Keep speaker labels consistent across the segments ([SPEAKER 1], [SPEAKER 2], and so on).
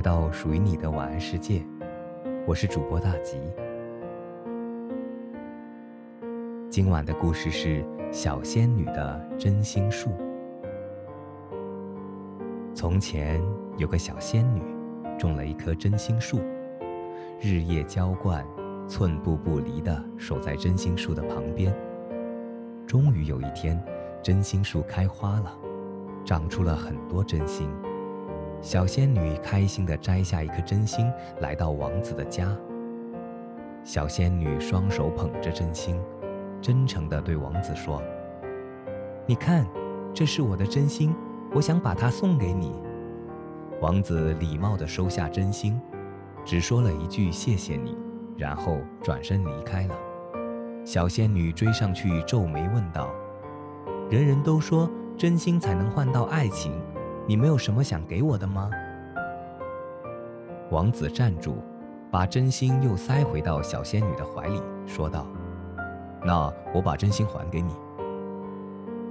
[SPEAKER 1] 来到属于你的晚安世界，我是主播大吉。今晚的故事是小仙女的真心树。从前有个小仙女，种了一棵真心树，日夜浇灌，寸步不离地守在真心树的旁边。终于有一天，真心树开花了，长出了很多真心。小仙女开心地摘下一颗真心，来到王子的家。小仙女双手捧着真心。真诚地对王子说：“你看，这是我的真心，我想把它送给你。”王子礼貌地收下真心，只说了一句“谢谢你”，然后转身离开了。小仙女追上去皱眉问道：“人人都说真心才能换到爱情，你没有什么想给我的吗？”王子站住，把真心又塞回到小仙女的怀里，说道。那我把真心还给你。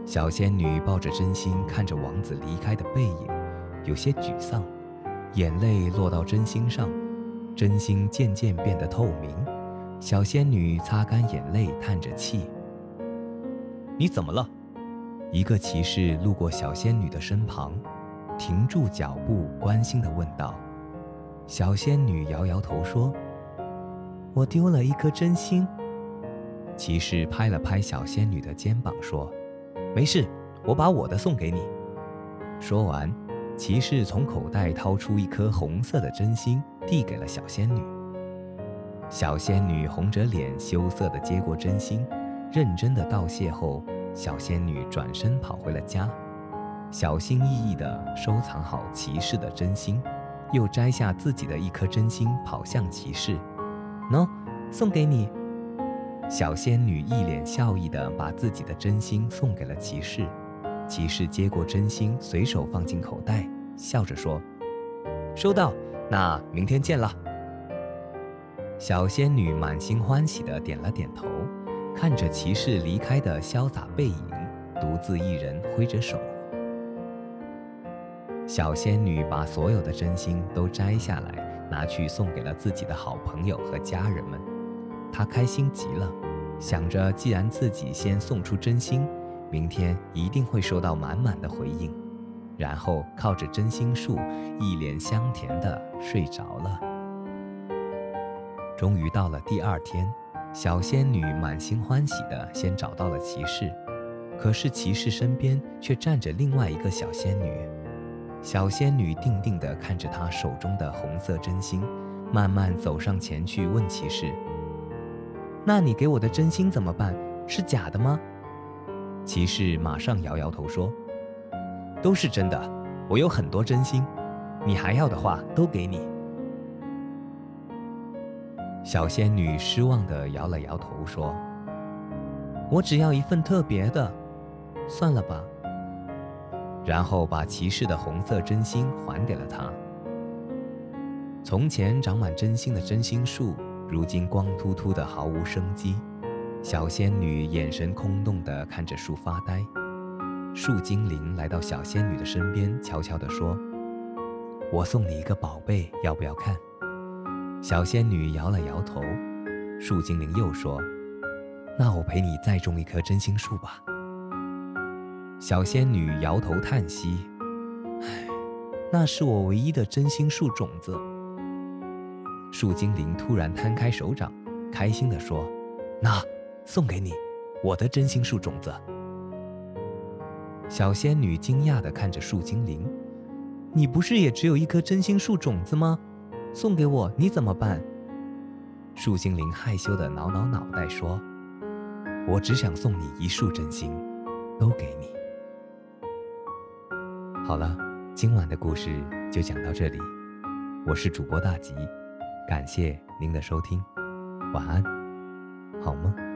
[SPEAKER 1] 小仙女抱着真心，看着王子离开的背影，有些沮丧，眼泪落到真心上，真心渐渐变得透明。小仙女擦干眼泪，叹着气：“你怎么了？”一个骑士路过小仙女的身旁，停住脚步，关心地问道。小仙女摇摇头说：“我丢了一颗真心。”骑士拍了拍小仙女的肩膀，说：“没事，我把我的送给你。”说完，骑士从口袋掏出一颗红色的真心，递给了小仙女。小仙女红着脸，羞涩地接过真心，认真的道谢后，小仙女转身跑回了家，小心翼翼地收藏好骑士的真心，又摘下自己的一颗真心，跑向骑士：“喏，送给你。”小仙女一脸笑意地把自己的真心送给了骑士，骑士接过真心，随手放进口袋，笑着说：“收到，那明天见了。”小仙女满心欢喜地点了点头，看着骑士离开的潇洒背影，独自一人挥着手。小仙女把所有的真心都摘下来，拿去送给了自己的好朋友和家人们。她开心极了，想着既然自己先送出真心，明天一定会收到满满的回应。然后靠着真心树，一脸香甜的睡着了。终于到了第二天，小仙女满心欢喜的先找到了骑士，可是骑士身边却站着另外一个小仙女。小仙女定定地看着他手中的红色真心，慢慢走上前去问骑士。那你给我的真心怎么办？是假的吗？骑士马上摇摇头说：“都是真的，我有很多真心，你还要的话都给你。”小仙女失望地摇了摇头说：“我只要一份特别的，算了吧。”然后把骑士的红色真心还给了他。从前长满真心的真心树。如今光秃秃的，毫无生机。小仙女眼神空洞地看着树发呆。树精灵来到小仙女的身边，悄悄地说：“我送你一个宝贝，要不要看？”小仙女摇了摇头。树精灵又说：“那我陪你再种一棵真心树吧。”小仙女摇头叹息：“唉，那是我唯一的真心树种子。”树精灵突然摊开手掌，开心地说：“那送给你，我的真心树种子。”小仙女惊讶地看着树精灵：“你不是也只有一颗真心树种子吗？送给我，你怎么办？”树精灵害羞地挠挠脑袋说：“我只想送你一束真心，都给你。”好了，今晚的故事就讲到这里，我是主播大吉。感谢您的收听，晚安，好梦。